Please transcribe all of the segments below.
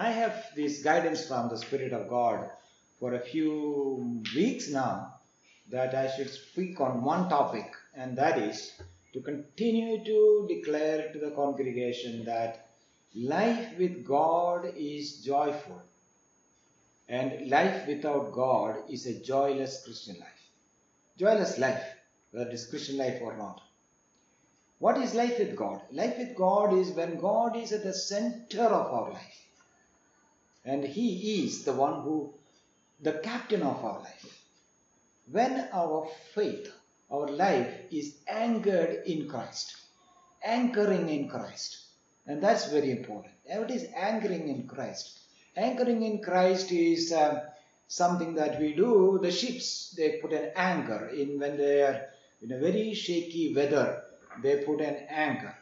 I have this guidance from the Spirit of God for a few weeks now that I should speak on one topic, and that is to continue to declare to the congregation that life with God is joyful, and life without God is a joyless Christian life. Joyless life, whether it is Christian life or not. What is life with God? Life with God is when God is at the center of our life. And He is the one who, the captain of our life. When our faith, our life is anchored in Christ, anchoring in Christ. And that's very important. What is anchoring in Christ? Anchoring in Christ is uh, something that we do. The ships, they put an anchor in when they are in a very shaky weather they put an anchor.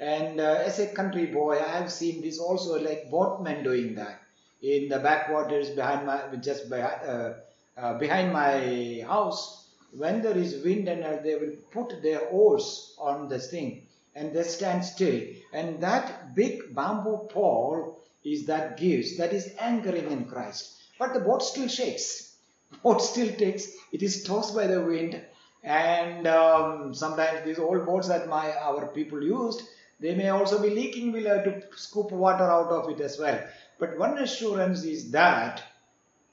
And uh, as a country boy, I have seen this also like boatmen doing that in the backwaters behind my just behind, uh, uh, behind my house. When there is wind and they will put their oars on this thing and they stand still. And that big bamboo pole is that gives that is anchoring in Christ. But the boat still shakes. Boat still takes. It is tossed by the wind and um, sometimes these old boats that my our people used they may also be leaking we'll have to scoop water out of it as well but one assurance is that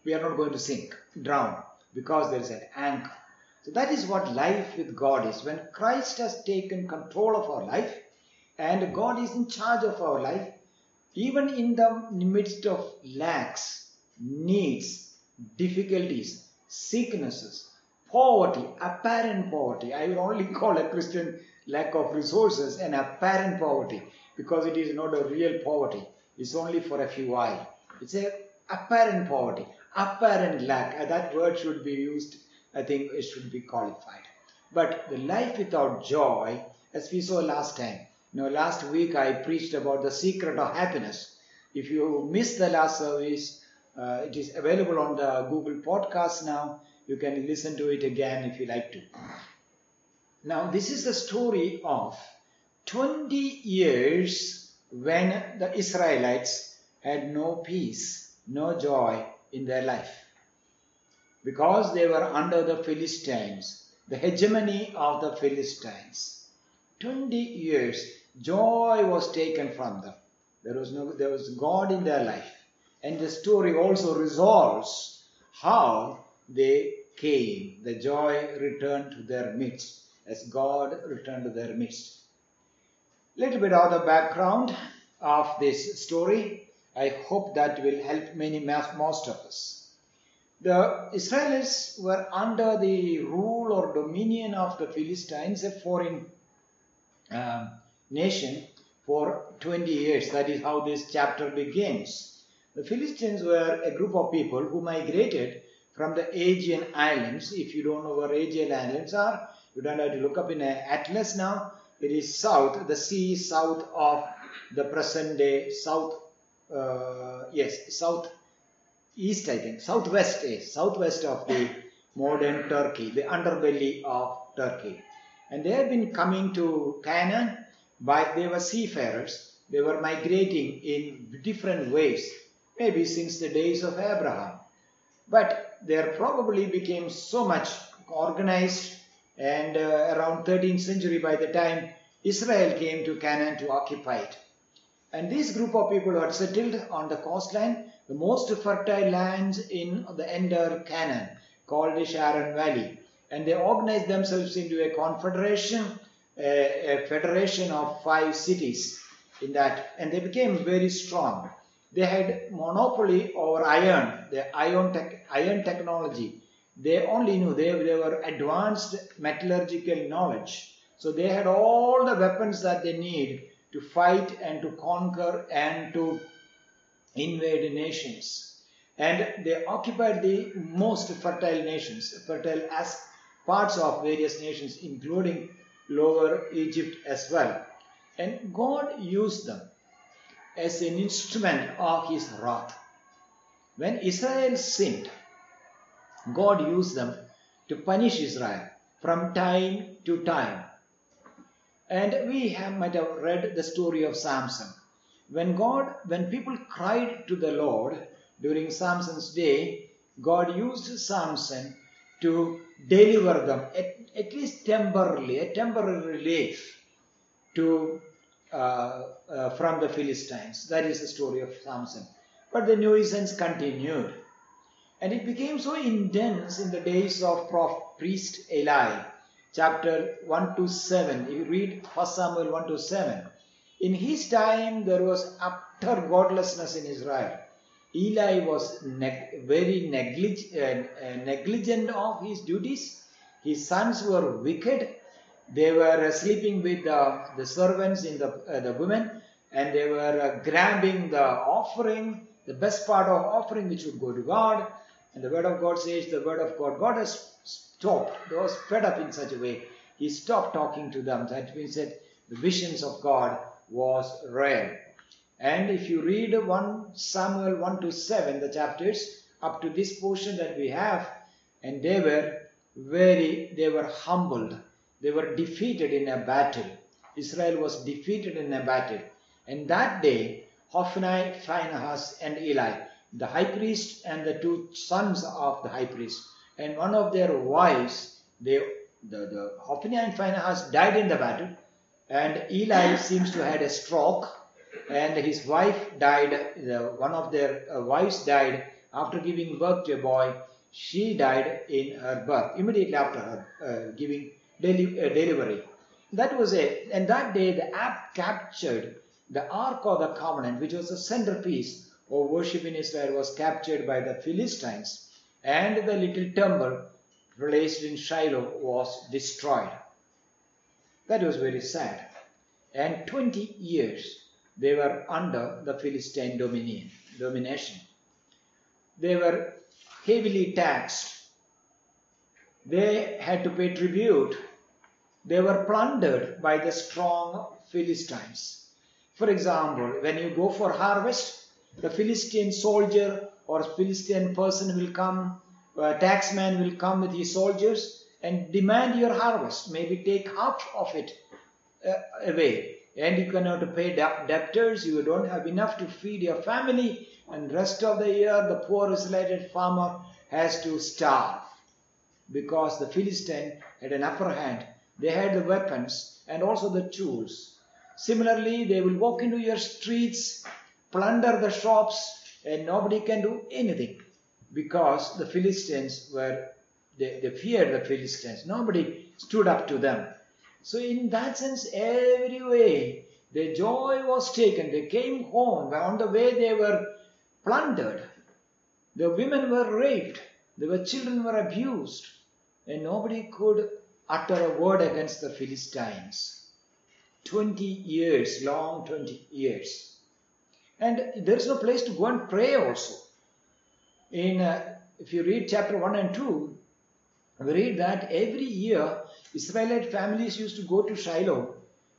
we are not going to sink drown because there is an anchor so that is what life with god is when christ has taken control of our life and god is in charge of our life even in the midst of lacks needs difficulties sicknesses poverty, apparent poverty. I will only call a Christian lack of resources an apparent poverty because it is not a real poverty. It's only for a few while. It's a apparent poverty, apparent lack. That word should be used. I think it should be qualified. But the life without joy, as we saw last time. You know, last week I preached about the secret of happiness. If you missed the last service, uh, it is available on the Google Podcast now. You can listen to it again if you like to. Now, this is the story of 20 years when the Israelites had no peace, no joy in their life. Because they were under the Philistines, the hegemony of the Philistines. 20 years, joy was taken from them. There was no, there was God in their life. And the story also resolves how they came. The joy returned to their midst as God returned to their midst. Little bit of the background of this story. I hope that will help many, most of us. The Israelites were under the rule or dominion of the Philistines, a foreign uh, nation, for 20 years. That is how this chapter begins. The Philistines were a group of people who migrated from the Aegean Islands. If you don't know where Aegean Islands are, you don't have to look up in an atlas now. It is south, the sea south of the present day south, uh, yes, south east, I think, southwest is southwest of the modern Turkey, the underbelly of Turkey. And they have been coming to Canaan by, they were seafarers. They were migrating in different ways, maybe since the days of Abraham. But there probably became so much organized and uh, around 13th century by the time Israel came to Canaan to occupy it. And this group of people were settled on the coastline, the most fertile lands in the entire Canaan, called the Sharon Valley. And they organized themselves into a confederation, a, a federation of five cities in that, and they became very strong they had monopoly over iron, the iron, tech, iron technology. They only knew, they, they were advanced metallurgical knowledge. So they had all the weapons that they need to fight and to conquer and to invade nations. And they occupied the most fertile nations, fertile as parts of various nations, including Lower Egypt as well. And God used them as an instrument of his wrath. When Israel sinned, God used them to punish Israel from time to time. And we have, might have read the story of Samson. when God, when people cried to the Lord during Samson's day, God used Samson to deliver them, at, at least temporarily, a temporary relief to uh, uh, from the Philistines. That is the story of Samson. But the nuisance continued. And it became so intense in the days of Prophet, priest Eli, chapter 1 to 7. If you read 1 Samuel 1 to 7, in his time there was utter godlessness in Israel. Eli was neg- very neglig- uh, uh, negligent of his duties. His sons were wicked. They were uh, sleeping with the servants in the, uh, the women and they were uh, grabbing the offering, the best part of offering which would go to God. And the word of God says, the word of God, God has stopped. They was fed up in such a way. He stopped talking to them. That means that the visions of God was rare. And if you read 1 Samuel 1 to 7, the chapters up to this portion that we have, and they were very, they were humbled. They were defeated in a battle. Israel was defeated in a battle. And that day, Hophni, Phinehas, and Eli, the high priest and the two sons of the high priest, and one of their wives, they, the, the Hophni and Phinehas died in the battle, and Eli seems to have had a stroke, and his wife died, the, one of their uh, wives died after giving birth to a boy. She died in her birth, immediately after her uh, giving deli- uh, delivery. That was it. And that day, the app captured the Ark of the Covenant, which was the centerpiece of worship in Israel, was captured by the Philistines, and the little temple placed in Shiloh was destroyed. That was very sad. And 20 years they were under the Philistine dominion, domination. They were heavily taxed. They had to pay tribute. They were plundered by the strong Philistines. For example, when you go for harvest, the Philistine soldier or Philistine person will come, a taxman will come with his soldiers and demand your harvest. Maybe take half of it uh, away. And you cannot pay debtors, you don't have enough to feed your family, and rest of the year the poor isolated farmer has to starve because the Philistine had an upper hand. They had the weapons and also the tools. Similarly, they will walk into your streets, plunder the shops, and nobody can do anything because the Philistines were, they, they feared the Philistines. Nobody stood up to them. So, in that sense, every way, their joy was taken. They came home. On the way, they were plundered. The women were raped. The children were abused. And nobody could utter a word against the Philistines. 20 years, long 20 years. And there is no place to go and pray also. In, uh, if you read chapter 1 and 2, we read that every year Israelite families used to go to Shiloh,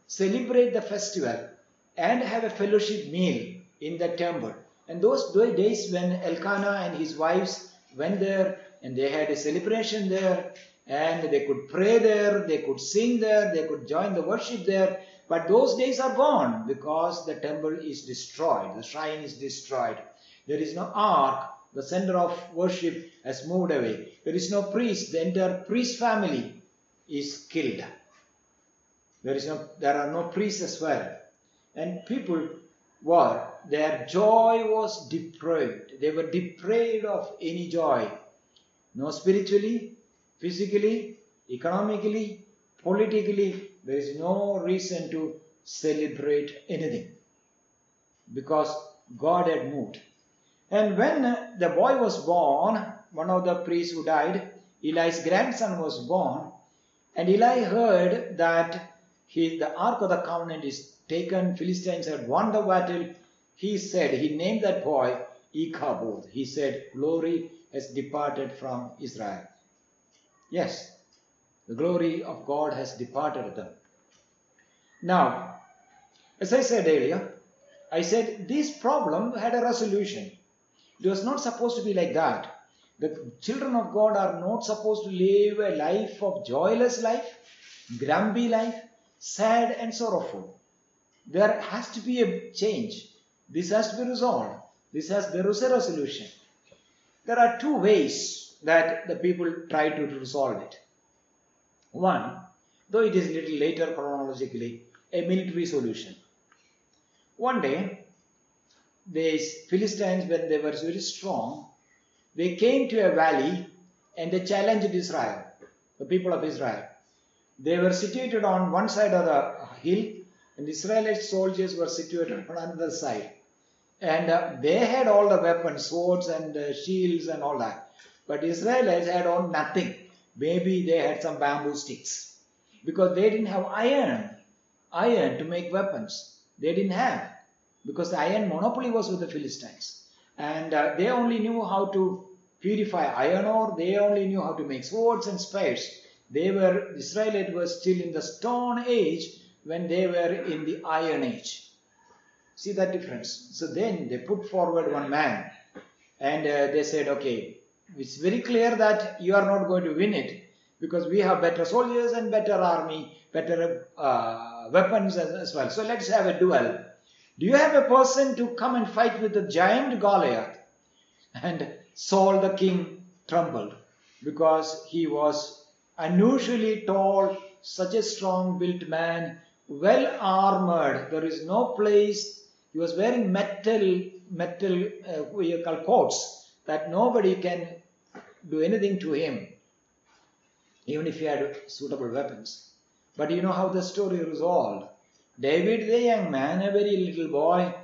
celebrate the festival, and have a fellowship meal in the temple. And those days when Elkanah and his wives went there and they had a celebration there and they could pray there, they could sing there, they could join the worship there. But those days are gone because the temple is destroyed, the shrine is destroyed. There is no ark, the center of worship has moved away. There is no priest, the entire priest family is killed. There is no there are no priests as well. And people were their joy was deprived. They were deprived of any joy. No spiritually, physically, economically, politically, there is no reason to celebrate anything because God had moved. And when the boy was born, one of the priests who died, Eli's grandson was born, and Eli heard that he, the Ark of the Covenant is taken, Philistines had won the battle. He said, he named that boy Ichabod. He said, glory has departed from Israel. Yes, the glory of God has departed them. Now, as I said earlier, I said this problem had a resolution. It was not supposed to be like that. The children of God are not supposed to live a life of joyless life, grumpy life, sad and sorrowful. There has to be a change. This has to be resolved. This has there is a resolution. There are two ways that the people try to resolve it. One, though it is a little later chronologically, a military solution. One day, these Philistines, when they were very strong, they came to a valley and they challenged Israel, the people of Israel. They were situated on one side of the hill, and Israelite soldiers were situated on another side. And uh, they had all the weapons, swords and uh, shields and all that. But Israelites had on nothing. Maybe they had some bamboo sticks. Because they didn't have iron, iron to make weapons. They didn't have. Because the iron monopoly was with the Philistines. And uh, they only knew how to purify iron ore. They only knew how to make swords and spears. They were, Israelites were still in the stone age when they were in the iron age. See that difference? So then they put forward one man and uh, they said, okay, it's very clear that you are not going to win it because we have better soldiers and better army, better uh, weapons as, as well. So let's have a duel. Do you have a person to come and fight with the giant Goliath? And Saul the king trembled because he was unusually tall, such a strong built man, well armored. There is no place. He was wearing metal, metal, uh, coats that nobody can do anything to him, even if he had suitable weapons. But you know how the story resolved. David, the young man, a very little boy,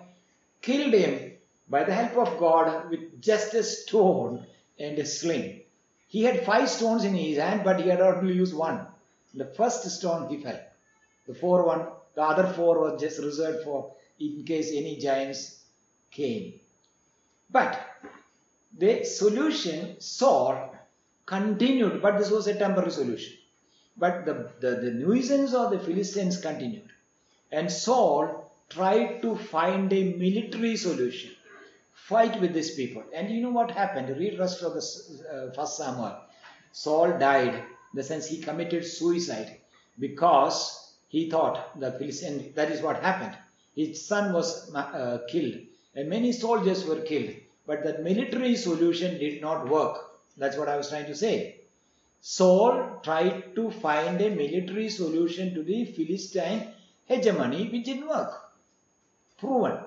killed him by the help of God with just a stone and a sling. He had five stones in his hand, but he had only used one. The first stone he fell. The four one, the other four were just reserved for in case any giants came. But the solution Saul continued, but this was a temporary solution. But the, the, the nuisance of the Philistines continued. And Saul tried to find a military solution. Fight with these people. And you know what happened? Read rest of the uh, first Samuel. Saul died, in the sense he committed suicide because he thought the Philistine, that is what happened. His son was uh, killed and many soldiers were killed. But the military solution did not work. That's what I was trying to say. Saul tried to find a military solution to the Philistine hegemony, which didn't work. Proven.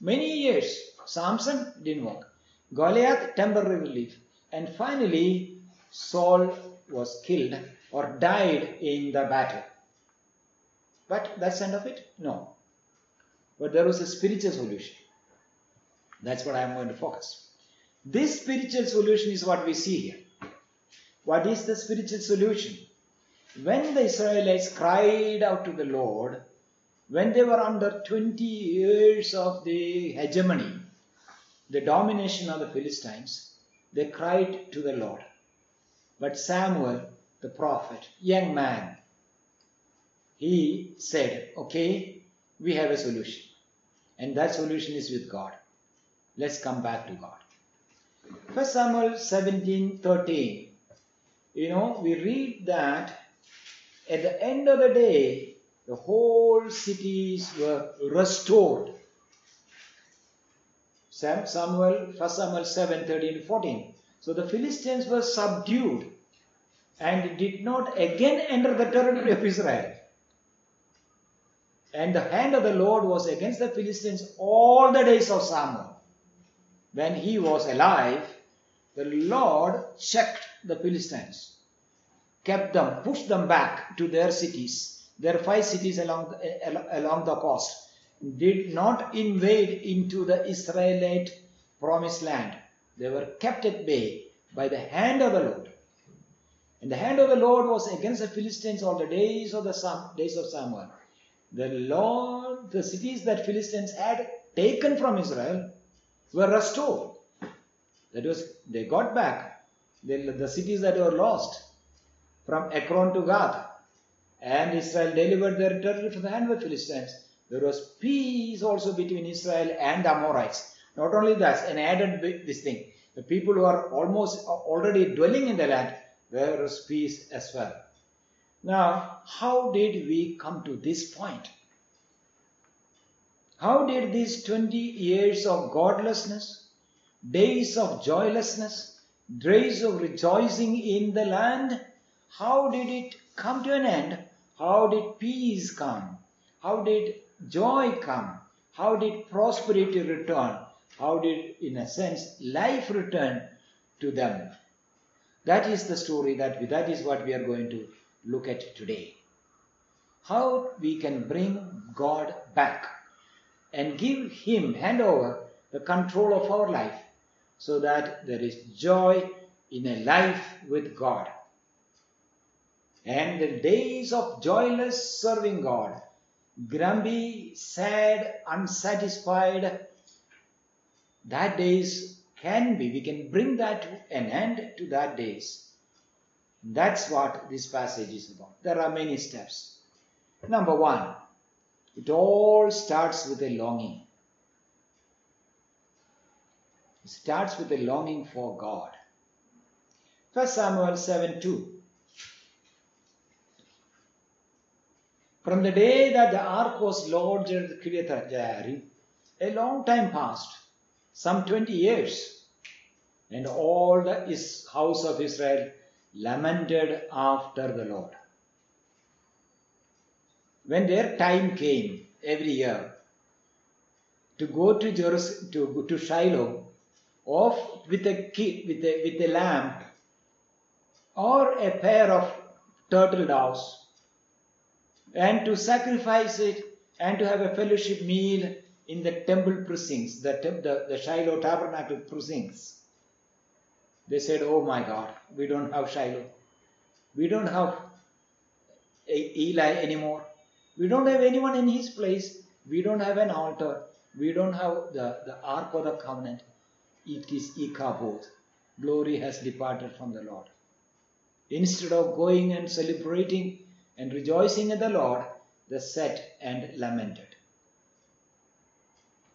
Many years. Samson didn't work. Goliath, temporary relief. And finally, Saul was killed or died in the battle. But that's the end of it? No. But there was a spiritual solution. That's what I am going to focus. This spiritual solution is what we see here. What is the spiritual solution? When the Israelites cried out to the Lord, when they were under 20 years of the hegemony, the domination of the Philistines, they cried to the Lord. But Samuel, the prophet, young man, he said, Okay, we have a solution. And that solution is with God. Let's come back to God. First Samuel 17 13. You know, we read that at the end of the day, the whole cities were restored. Samuel, 1 Samuel 7 13 14. So the Philistines were subdued and did not again enter the territory of Israel. And the hand of the Lord was against the Philistines all the days of Samuel. When he was alive, the Lord checked the Philistines, kept them, pushed them back to their cities, their five cities along the, along the coast, did not invade into the Israelite promised land. They were kept at bay by the hand of the Lord. And the hand of the Lord was against the Philistines all the days of the days of Samuel. The Lord, the cities that Philistines had taken from Israel were restored. That was, they got back the, the cities that were lost from Ekron to Gath. And Israel delivered their territory from the hand of the Philistines. There was peace also between Israel and the Amorites. Not only that, an added this thing. The people who are almost already dwelling in the land, there was peace as well. Now, how did we come to this point? How did these 20 years of godlessness, days of joylessness, days of rejoicing in the land, how did it come to an end? How did peace come? How did joy come? How did prosperity return? How did, in a sense, life return to them? That is the story that we, that is what we are going to look at today. How we can bring God back and give Him, hand over the control of our life so that there is joy in a life with God. And the days of joyless serving God, grumpy, sad, unsatisfied, that days can be, we can bring that to an end to that days. That's what this passage is about. There are many steps. Number one, it all starts with a longing. It starts with a longing for God. 1 Samuel 7 2. From the day that the ark was lodged at Kiriath a long time passed, some 20 years, and all the house of Israel lamented after the Lord when their time came every year to go to Jerusalem, to, to Shiloh, off with a with a, with a lamb, or a pair of turtle doves, and to sacrifice it and to have a fellowship meal in the temple precincts, the, the, the Shiloh tabernacle precincts. They said, Oh my God, we don't have Shiloh. We don't have Eli anymore. We don't have anyone in his place. We don't have an altar. We don't have the, the Ark of the Covenant. It is Ichabod. Glory has departed from the Lord. Instead of going and celebrating and rejoicing in the Lord, they sat and lamented.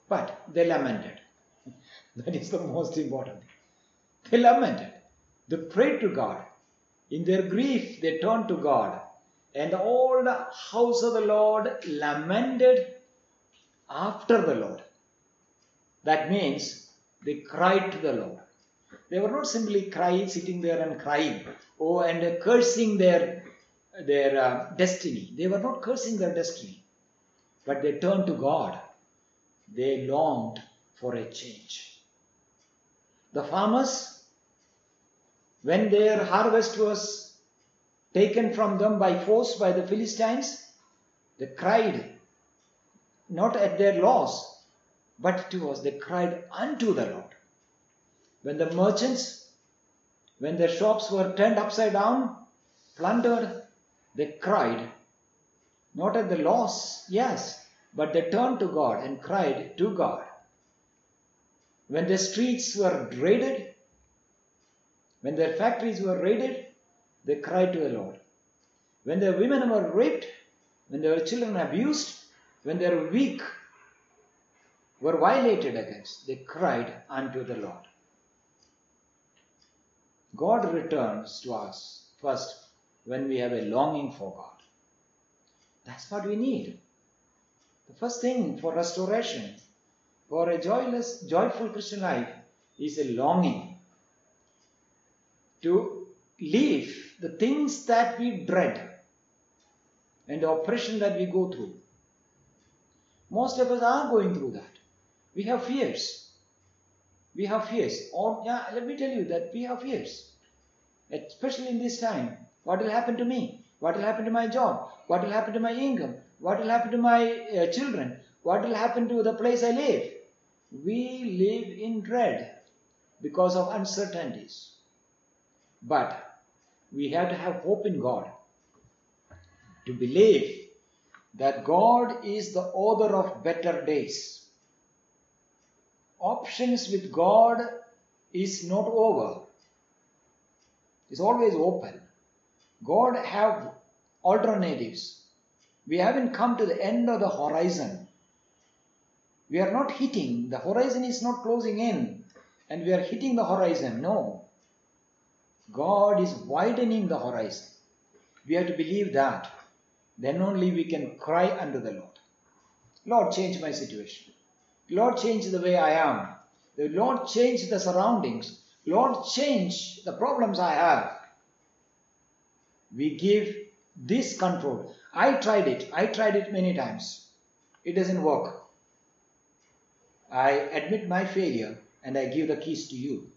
But they lamented. That is the most important thing. They lamented. They prayed to God. In their grief, they turned to God and all the house of the Lord lamented after the Lord. That means they cried to the Lord. They were not simply crying, sitting there and crying, oh, and cursing their their uh, destiny. They were not cursing their destiny, but they turned to God. They longed for a change. The farmers, when their harvest was taken from them by force by the Philistines, they cried not at their loss, but to us, they cried unto the Lord. When the merchants, when their shops were turned upside down, plundered, they cried not at the loss, yes, but they turned to God and cried to God. When the streets were raided, when their factories were raided, they cried to the Lord. When their women were raped, when their children abused, when their weak were violated against, they cried unto the Lord. God returns to us first when we have a longing for God. That's what we need. The first thing for restoration, for a joyless, joyful Christian life, is a longing to leave the things that we dread and the oppression that we go through. Most of us are going through that. We have fears. We have fears. Or, yeah, let me tell you that we have fears. Especially in this time. What will happen to me? What will happen to my job? What will happen to my income? What will happen to my uh, children? What will happen to the place I live? We live in dread because of uncertainties. But we have to have hope in God to believe that God is the author of better days. Options with God is not over. It's always open. God have alternatives. We haven't come to the end of the horizon. We are not hitting, the horizon is not closing in and we are hitting the horizon. No. God is widening the horizon. We have to believe that. Then only we can cry unto the Lord. Lord, change my situation. Lord, change the way I am. The Lord, change the surroundings. Lord, change the problems I have. We give this control. I tried it. I tried it many times. It doesn't work. I admit my failure and I give the keys to you.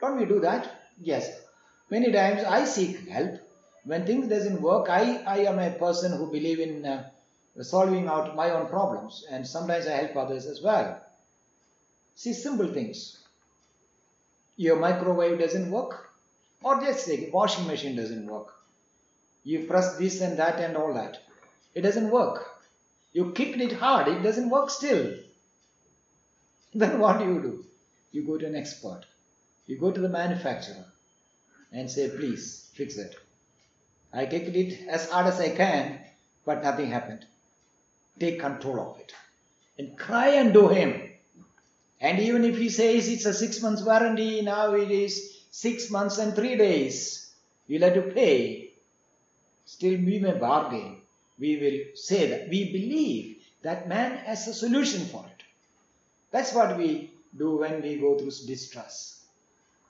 Don't we do that? Yes. Many times I seek help. When things doesn't work, I, I am a person who believe in uh, solving out my own problems and sometimes I help others as well. See simple things. Your microwave doesn't work or just say washing machine doesn't work. You press this and that and all that. It doesn't work. You kicked it hard, it doesn't work still. Then what do you do? You go to an expert. You go to the manufacturer and say, please fix it. I kicked it as hard as I can, but nothing happened. Take control of it. And cry and do him. And even if he says it's a six months warranty, now it is six months and three days. You'll have to pay. Still we may bargain. We will say that. We believe that man has a solution for it. That's what we do when we go through distress.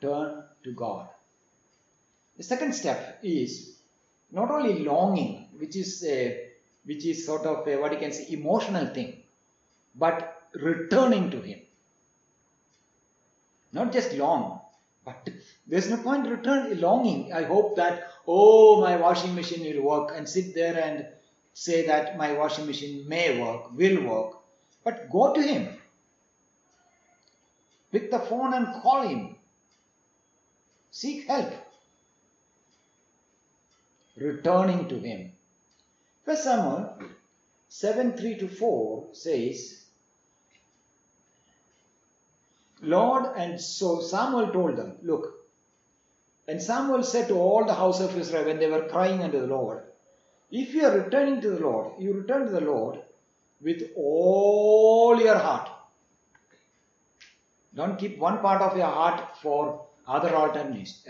Turn to God. The second step is not only longing, which is a, which is sort of a, what you can say emotional thing, but returning to Him. Not just long, but there's no point return longing. I hope that oh my washing machine will work and sit there and say that my washing machine may work, will work. But go to Him. Pick the phone and call Him. Seek help returning to him. First Samuel 7 3 to 4 says, Lord, and so Samuel told them, Look, and Samuel said to all the house of Israel when they were crying unto the Lord, If you are returning to the Lord, you return to the Lord with all your heart. Don't keep one part of your heart for other alternatives.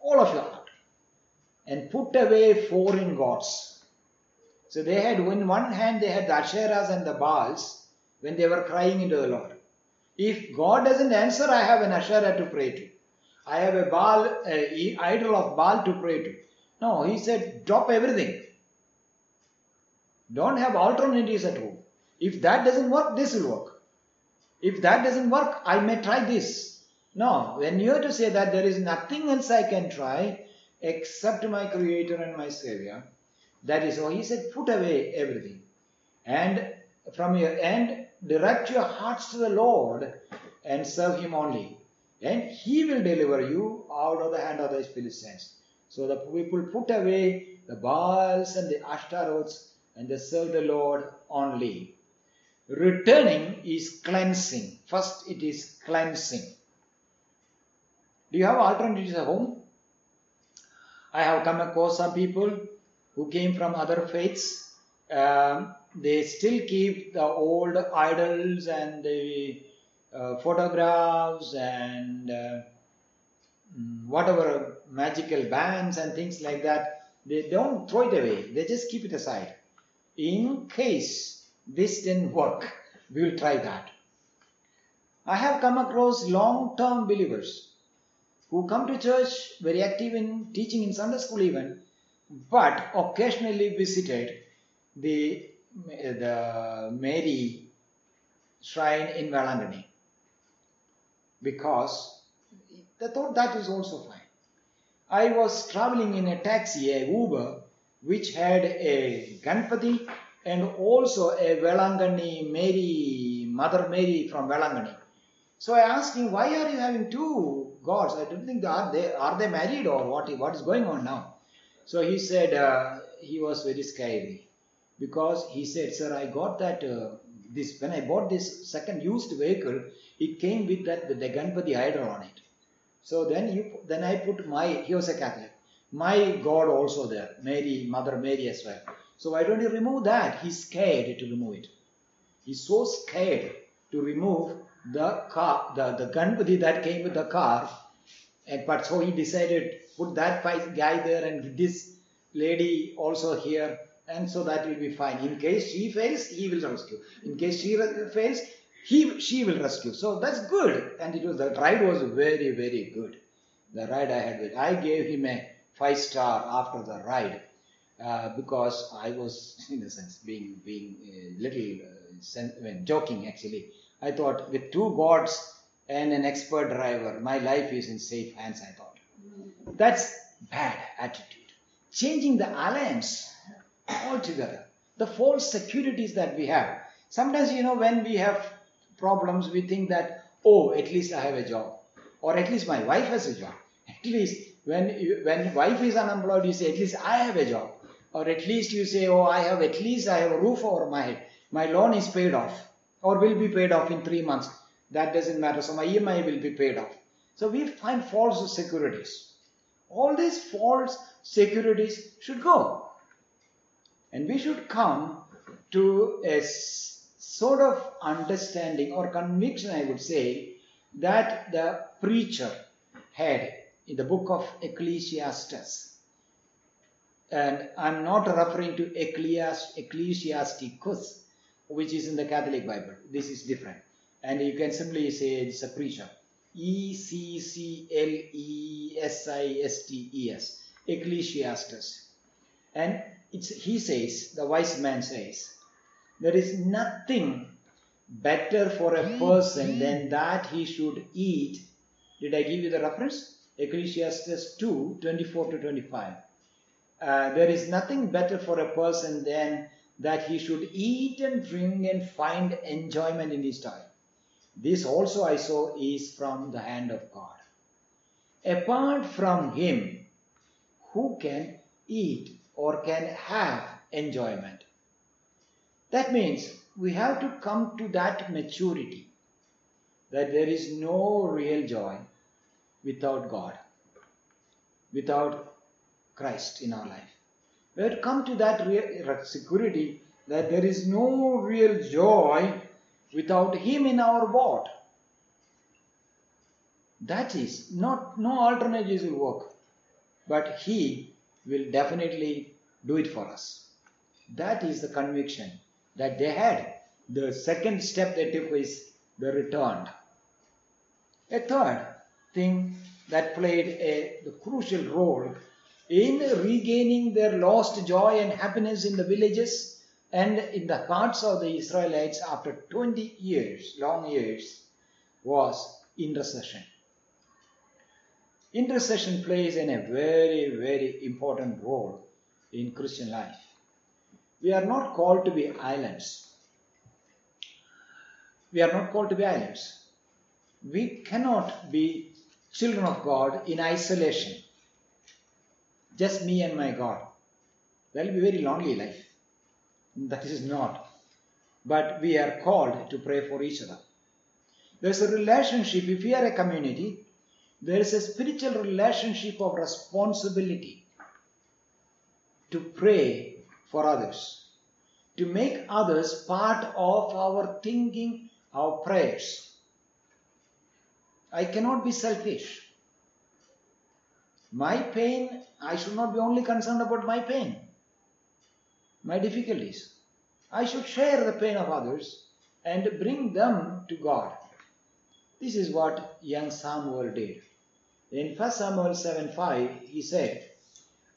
All of your heart and put away foreign gods. So they had, in one hand, they had the Asherahs and the Baals when they were crying into the Lord. If God doesn't answer, I have an Asherah to pray to. I have a Baal, idol of Baal to pray to. No, he said, drop everything. Don't have alternatives at home. If that doesn't work, this will work. If that doesn't work, I may try this. No, when you have to say that there is nothing else I can try, except my Creator and my Savior. That is why He said, put away everything. And from your end, direct your hearts to the Lord and serve Him only. And He will deliver you out of the hand of the Philistines. So the people put away the Baals and the Ashtaroths and they serve the Lord only. Returning is cleansing. First, it is cleansing. Do you have alternatives at home? I have come across some people who came from other faiths. Um, they still keep the old idols and the uh, photographs and uh, mm, whatever magical bands and things like that. They don't throw it away. They just keep it aside. In case this didn't work, we will try that. I have come across long-term believers who come to church, very active in teaching in Sunday school even, but occasionally visited the, eh, the Mary shrine in Velangani because they thought that is also fine. I was traveling in a taxi, a Uber, which had a Ganpati and also a Velangani Mary, Mother Mary from Velangani. So I asked him, why are you having two gods? I don't think they are they are they married or what? What is going on now? So he said uh, he was very scary because he said, sir, I got that uh, this when I bought this second used vehicle, it came with that the Ganpati idol on it. So then you then I put my he was a Catholic, my God also there, Mary, Mother Mary as well. So why don't you remove that? He's scared to remove it. He's so scared to remove the car, the, the Ganpati that came with the car. And, but so he decided put that guy there and this lady also here and so that will be fine. In case she fails, he will rescue. In case she fails, he she will rescue. So that's good. And it was the ride was very very good. The ride I had with I gave him a five star after the ride uh, because I was in a sense being being a little uh, sen- I mean, joking actually. I thought with two gods and an expert driver, my life is in safe hands. I thought that's bad attitude. Changing the alliance altogether. The false securities that we have. Sometimes, you know, when we have problems, we think that, oh, at least I have a job. Or at least my wife has a job. At least when, you, when wife is unemployed, you say, at least I have a job. Or at least you say, oh, I have, at least I have a roof over my head. My loan is paid off. Or will be paid off in three months. That doesn't matter. So my EMI will be paid off. So we find false securities. All these false securities should go. And we should come to a sort of understanding or conviction, I would say, that the preacher had in the book of Ecclesiastes. And I'm not referring to Ecclesiast- Ecclesiasticus, which is in the Catholic Bible. This is different. And you can simply say it's a preacher. E C C L E S I S T E S. Ecclesiastes. And it's, he says, the wise man says, there is nothing better for a person than that he should eat. Did I give you the reference? Ecclesiastes 2 24 to 25. Uh, there is nothing better for a person than that he should eat and drink and find enjoyment in his time. This also I saw is from the hand of God. Apart from him, who can eat or can have enjoyment? That means we have to come to that maturity that there is no real joy without God, without Christ in our life. We to come to that real security that there is no real joy without Him in our what? That is not no alternatives will work, but He will definitely do it for us. That is the conviction that they had. The second step they took is the returned. A third thing that played a the crucial role in regaining their lost joy and happiness in the villages and in the hearts of the Israelites after 20 years, long years, was intercession. Intercession plays in a very, very important role in Christian life. We are not called to be islands. We are not called to be islands. We cannot be children of God in isolation. Just me and my God. That will be a very lonely life. That is not. But we are called to pray for each other. There's a relationship, if we are a community, there is a spiritual relationship of responsibility to pray for others, to make others part of our thinking, our prayers. I cannot be selfish. My pain, I should not be only concerned about my pain, my difficulties. I should share the pain of others and bring them to God. This is what young Samuel did. In 1 Samuel 7 5, he said,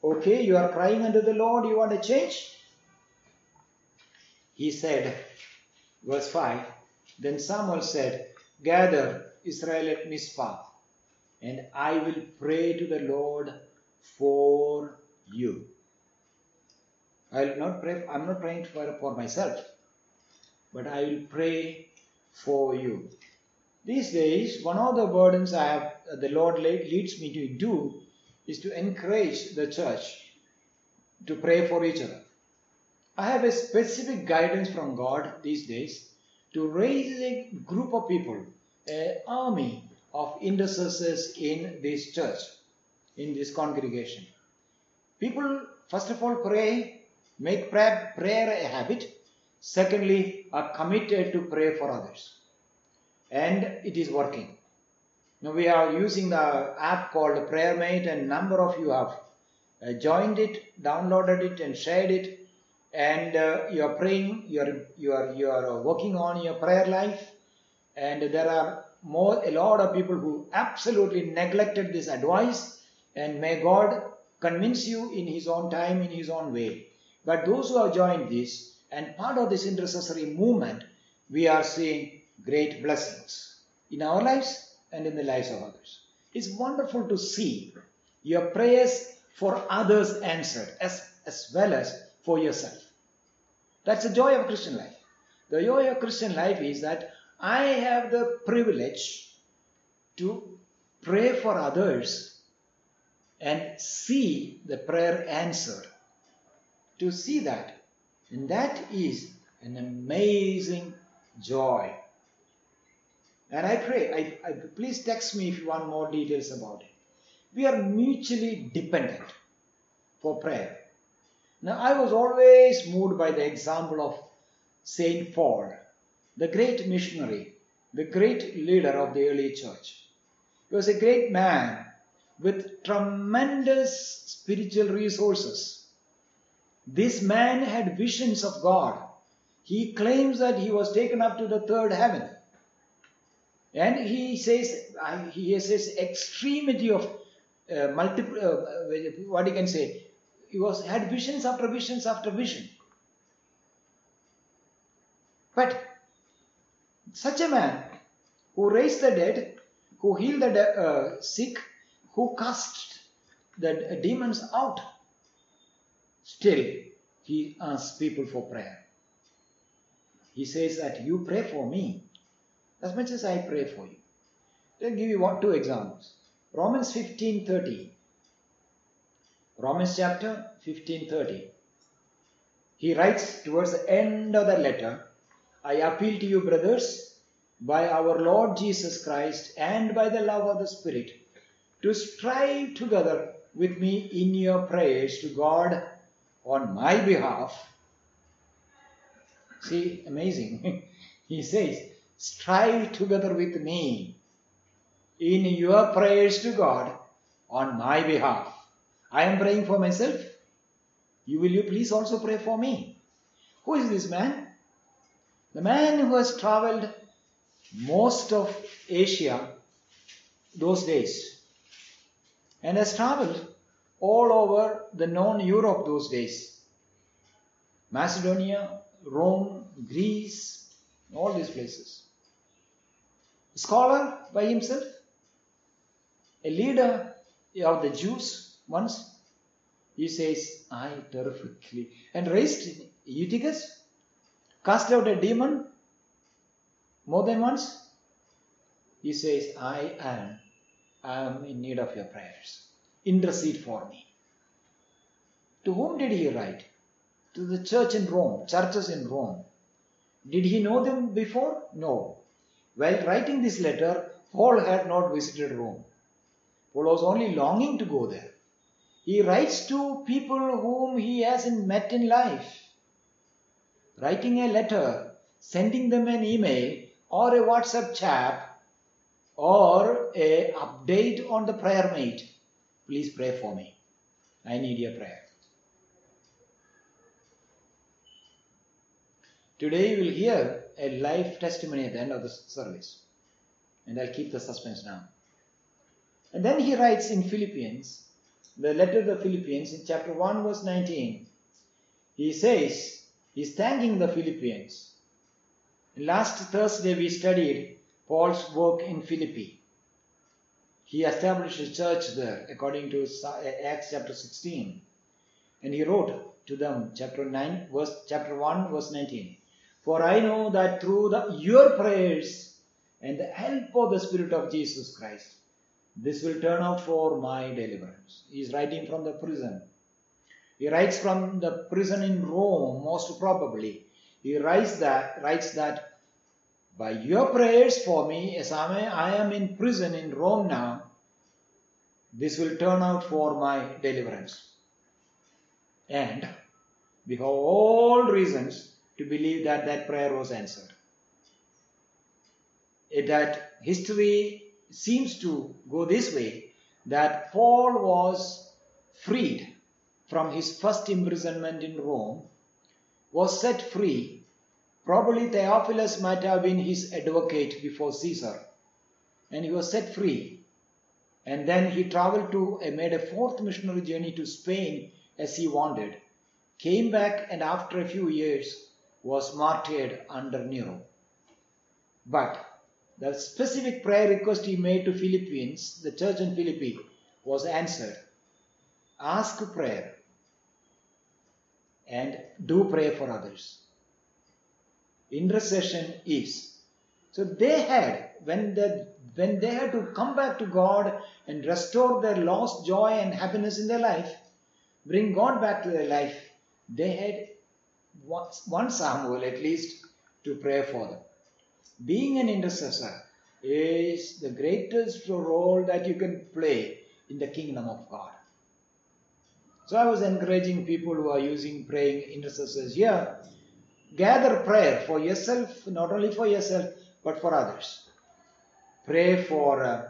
Okay, you are crying unto the Lord, you want a change? He said, verse 5, Then Samuel said, Gather Israel at Mizpah, and I will pray to the Lord for you. I will not pray, I'm not praying for, for myself, but I will pray for you. These days, one of the burdens I have, the Lord leads me to do is to encourage the church to pray for each other. I have a specific guidance from God these days to raise a group of people, an army of intercessors in this church, in this congregation. People, first of all, pray, make prayer, prayer a habit. Secondly, are committed to pray for others. And it is working. Now we are using the app called PrayerMate, and number of you have uh, joined it, downloaded it, and shared it. and uh, you are praying, you are you are you are working on your prayer life, and there are more a lot of people who absolutely neglected this advice, and may God convince you in His own time, in His own way. But those who have joined this and part of this intercessory movement, we are seeing great blessings in our lives and in the lives of others. It's wonderful to see your prayers for others answered as, as well as for yourself. That's the joy of Christian life. The joy of Christian life is that I have the privilege to pray for others and see the prayer answered. To see that. And that is an amazing joy. And I pray, I, I, please text me if you want more details about it. We are mutually dependent for prayer. Now, I was always moved by the example of Saint Paul, the great missionary, the great leader of the early church. He was a great man with tremendous spiritual resources. This man had visions of God. He claims that he was taken up to the third heaven. And he says, he says extremity of uh, multiple, uh, what you can say, he was had visions after visions after vision. But such a man who raised the dead, who healed the de- uh, sick, who cast the demons out, still he asks people for prayer. He says that you pray for me as much as I pray for you. I'll give you one, two examples. Romans 15:30. Romans chapter 15:30. He writes towards the end of the letter, I appeal to you, brothers, by our Lord Jesus Christ and by the love of the Spirit, to strive together with me in your prayers to God on my behalf. See, amazing. he says, strive together with me in your prayers to God on my behalf. I am praying for myself. You will you please also pray for me? Who is this man? The man who has traveled most of Asia those days and has traveled all over the known Europe those days. Macedonia, Rome, Greece, all these places. A Scholar by himself, a leader of the Jews once, he says, I terrifically, and raised Eutychus, cast out a demon more than once. He says, I am, I am in need of your prayers. Intercede for me. To whom did he write? To the church in Rome, churches in Rome. Did he know them before? No. While writing this letter, Paul had not visited Rome. Paul was only longing to go there. He writes to people whom he hasn't met in life. Writing a letter, sending them an email or a WhatsApp chat or a update on the prayer mate. Please pray for me. I need your prayer. Today you will hear a live testimony at the end of the service. And I'll keep the suspense now. And then he writes in Philippians, the letter to the Philippians in chapter 1 verse 19. He says, he's thanking the Philippians. Last Thursday we studied Paul's work in Philippi. He established a church there according to Acts chapter 16. And he wrote to them chapter 9 verse chapter 1 verse 19. For I know that through the, your prayers and the help of the Spirit of Jesus Christ, this will turn out for my deliverance. He is writing from the prison. He writes from the prison in Rome, most probably. He writes that, writes that by your prayers for me, as I am in prison in Rome now, this will turn out for my deliverance. And we have all reasons to believe that that prayer was answered. That history seems to go this way that Paul was freed from his first imprisonment in Rome was set free, probably Theophilus might have been his advocate before Caesar. And he was set free. And then he traveled to, uh, made a fourth missionary journey to Spain as he wanted, came back, and after a few years was martyred under Nero. But the specific prayer request he made to Philippians, the church in Philippi, was answered. Ask prayer and do pray for others. Intercession is. So they had, when the when they had to come back to God and restore their lost joy and happiness in their life, bring God back to their life, they had one Samuel at least to pray for them. Being an intercessor is the greatest role that you can play in the kingdom of God. So I was encouraging people who are using praying intercessors here. Gather prayer for yourself, not only for yourself, but for others. Pray for, uh,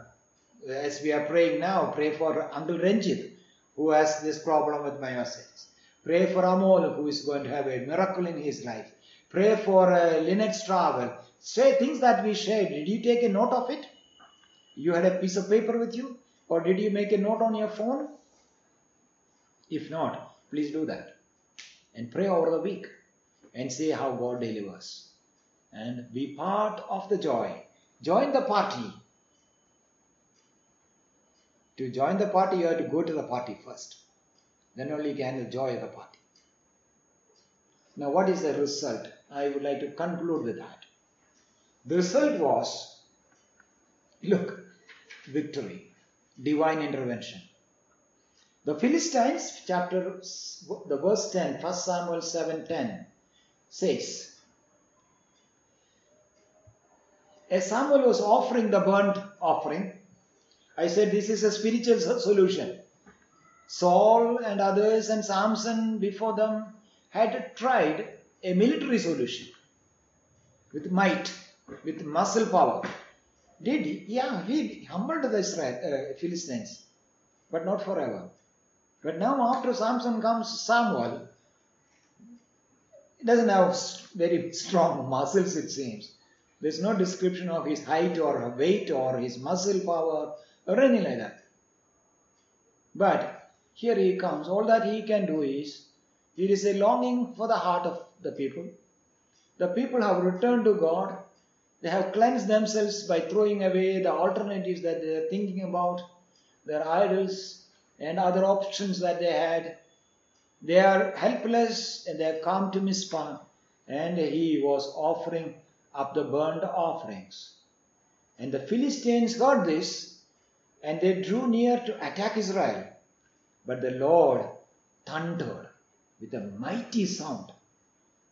as we are praying now, pray for Uncle Ranjit, who has this problem with myositis. Pray for Amol, who is going to have a miracle in his life. Pray for uh, Lynette's travel. Say things that we shared. Did you take a note of it? You had a piece of paper with you? Or did you make a note on your phone? If not, please do that. And pray over the week and see how God delivers. And be part of the joy. Join the party. To join the party, you have to go to the party first. Then only you can enjoy the party. Now, what is the result? I would like to conclude with that. The result was look, victory, divine intervention. The Philistines, chapter, the verse 10, 1 Samuel 7:10 says, As Samuel was offering the burnt offering, I said this is a spiritual solution. Saul and others and Samson before them had tried a military solution with might, with muscle power. Did he? Yeah, he humbled the Israel, uh, Philistines, but not forever. But now, after Samson comes Samuel, he doesn't have very strong muscles, it seems. There's no description of his height or weight or his muscle power or anything like that. But here he comes. All that he can do is, it is a longing for the heart of the people. The people have returned to God. They have cleansed themselves by throwing away the alternatives that they are thinking about, their idols, and other options that they had. They are helpless and they have come to Mizpah, and he was offering up the burnt offerings. And the Philistines heard this, and they drew near to attack Israel. But the Lord thundered with a mighty sound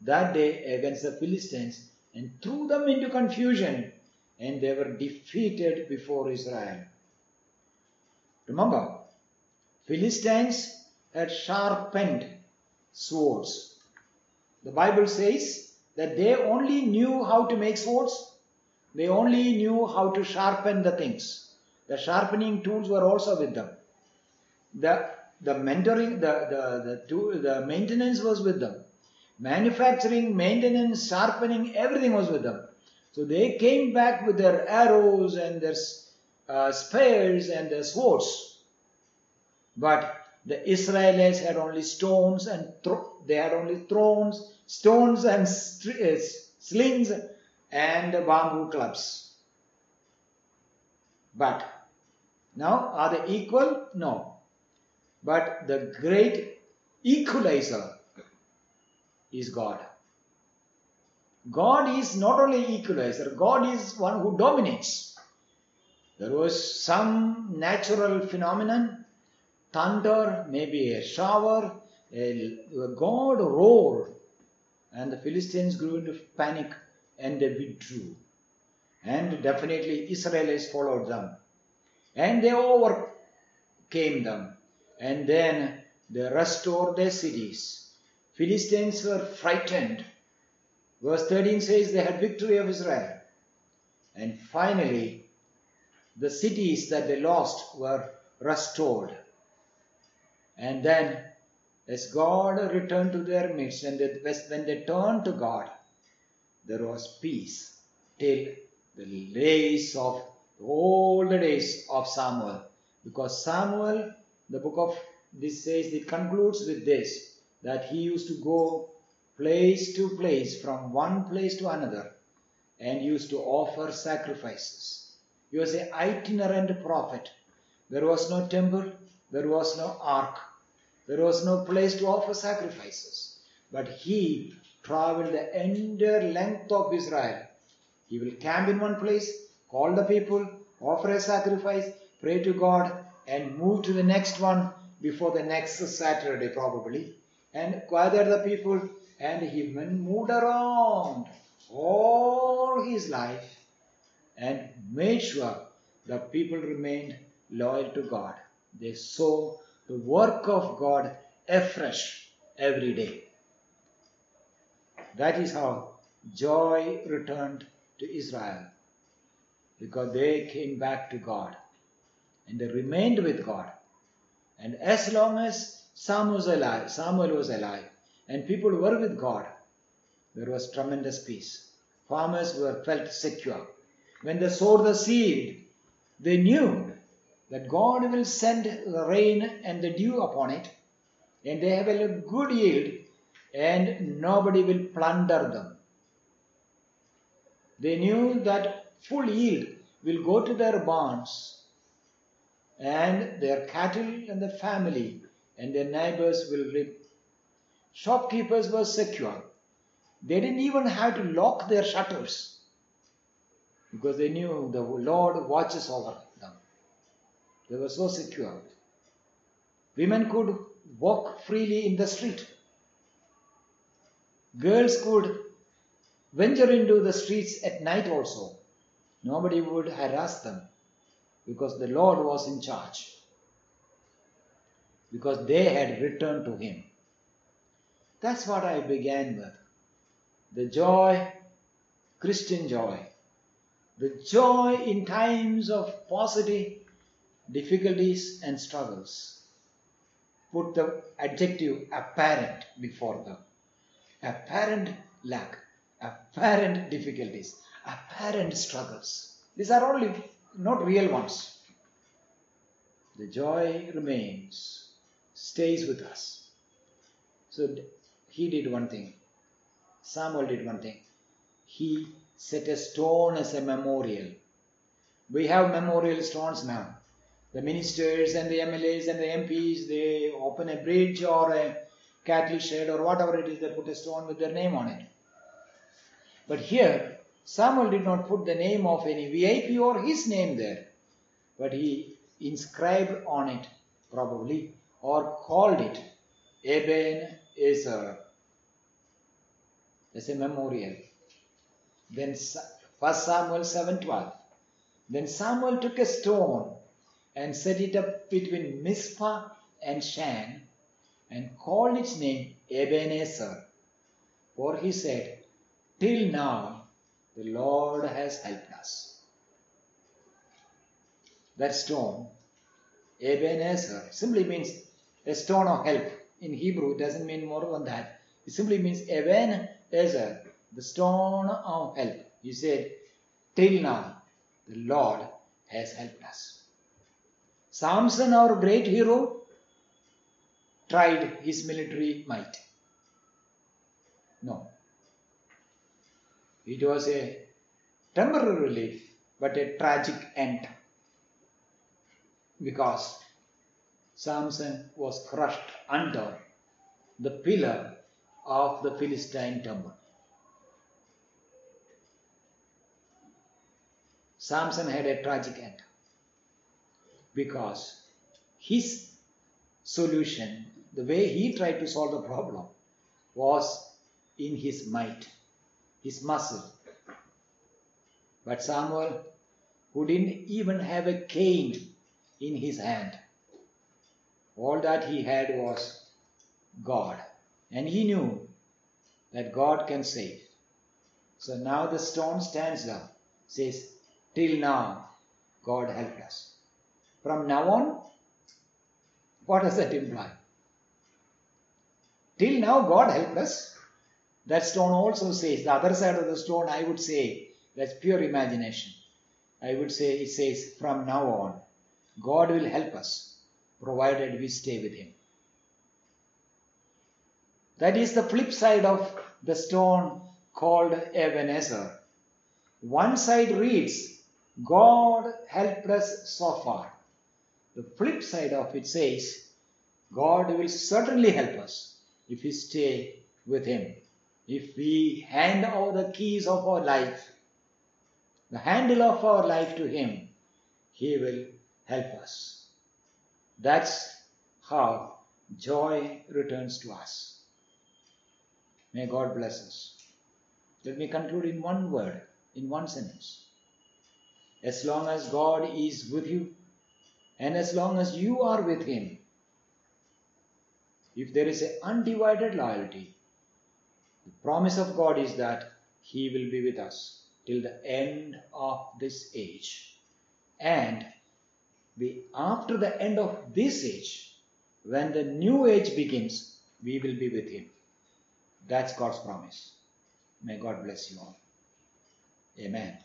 that day against the Philistines and threw them into confusion, and they were defeated before Israel. Remember, Philistines had sharpened swords. The Bible says that they only knew how to make swords, they only knew how to sharpen the things. The sharpening tools were also with them. The, the mentoring, the, the, the, tool, the maintenance was with them. Manufacturing, maintenance, sharpening, everything was with them. So they came back with their arrows and their uh, spears and their swords. But the Israelites had only stones and they had only thrones, stones and uh, slings and bamboo clubs. But now are they equal? No. But the great equalizer is God. God is not only equalizer, God is one who dominates. There was some natural phenomenon thunder, maybe a shower, a, God roared, and the Philistines grew into panic and they withdrew. And definitely Israelites followed them. And they overcame them. And then they restored their cities. Philistines were frightened. Verse 13 says they had victory of Israel. And finally, the cities that they lost were restored. And then as God returned to their midst, and when they turned to God, there was peace till the days of all the days of Samuel. Because Samuel, the book of this says, it concludes with this that he used to go place to place, from one place to another, and used to offer sacrifices. He was an itinerant prophet. There was no temple, there was no ark, there was no place to offer sacrifices. But he traveled the entire length of Israel. He will camp in one place, call the people, offer a sacrifice, pray to God, and move to the next one before the next Saturday, probably, and gather the people. And he moved around all his life and made sure the people remained loyal to God. They saw the work of God afresh every day. That is how joy returned to Israel because they came back to God and they remained with God. And as long as Samuel was alive, Samuel was alive, and people were with God, there was tremendous peace. Farmers were felt secure. When they sowed the seed, they knew that God will send the rain and the dew upon it, and they have a good yield, and nobody will plunder them. They knew that full yield will go to their barns, and their cattle and the family and their neighbors will reap. Shopkeepers were secure. They didn't even have to lock their shutters because they knew the Lord watches over them. They were so secure. Women could walk freely in the street. Girls could venture into the streets at night also. Nobody would harass them because the Lord was in charge. Because they had returned to Him. That's what I began with. The joy, Christian joy. The joy in times of paucity, difficulties, and struggles. Put the adjective apparent before them. Apparent lack, apparent difficulties, apparent struggles. These are only not real ones. The joy remains, stays with us. So he did one thing. Samuel did one thing. He set a stone as a memorial. We have memorial stones now. The ministers and the MLAs and the MPs, they open a bridge or a cattle shed or whatever it is, they put a stone with their name on it. But here, Samuel did not put the name of any VIP or his name there, but he inscribed on it, probably, or called it Eben Ezer as a memorial. Then 1 Samuel 7:12. Then Samuel took a stone and set it up between Mizpah and Shan and called its name Ebenezer. For he said, Till now the Lord has helped us. That stone, Ebenezer, simply means a stone of help. In Hebrew, it doesn't mean more than that. It simply means Ebenezer, the stone of help. He said, Till now, the Lord has helped us. Samson, our great hero, tried his military might. No. It was a temporary relief, but a tragic end. Because Samson was crushed under the pillar of the Philistine temple. Samson had a tragic end because his solution, the way he tried to solve the problem, was in his might, his muscle. But Samuel, who didn't even have a cane in his hand, all that he had was God. And he knew that God can save. So now the stone stands there, says, Till now, God helped us. From now on, what does that imply? Till now, God helped us. That stone also says, the other side of the stone, I would say, that's pure imagination. I would say, it says, from now on, God will help us, provided we stay with Him. That is the flip side of the stone called Ebenezer. One side reads, God helped us so far. The flip side of it says, God will certainly help us if we stay with Him. If we hand over the keys of our life, the handle of our life to Him, He will help us. That's how joy returns to us. May God bless us. Let me conclude in one word, in one sentence. As long as God is with you, and as long as you are with Him, if there is an undivided loyalty, the promise of God is that He will be with us till the end of this age. And the, after the end of this age, when the new age begins, we will be with Him. That's God's promise. May God bless you all. Amen.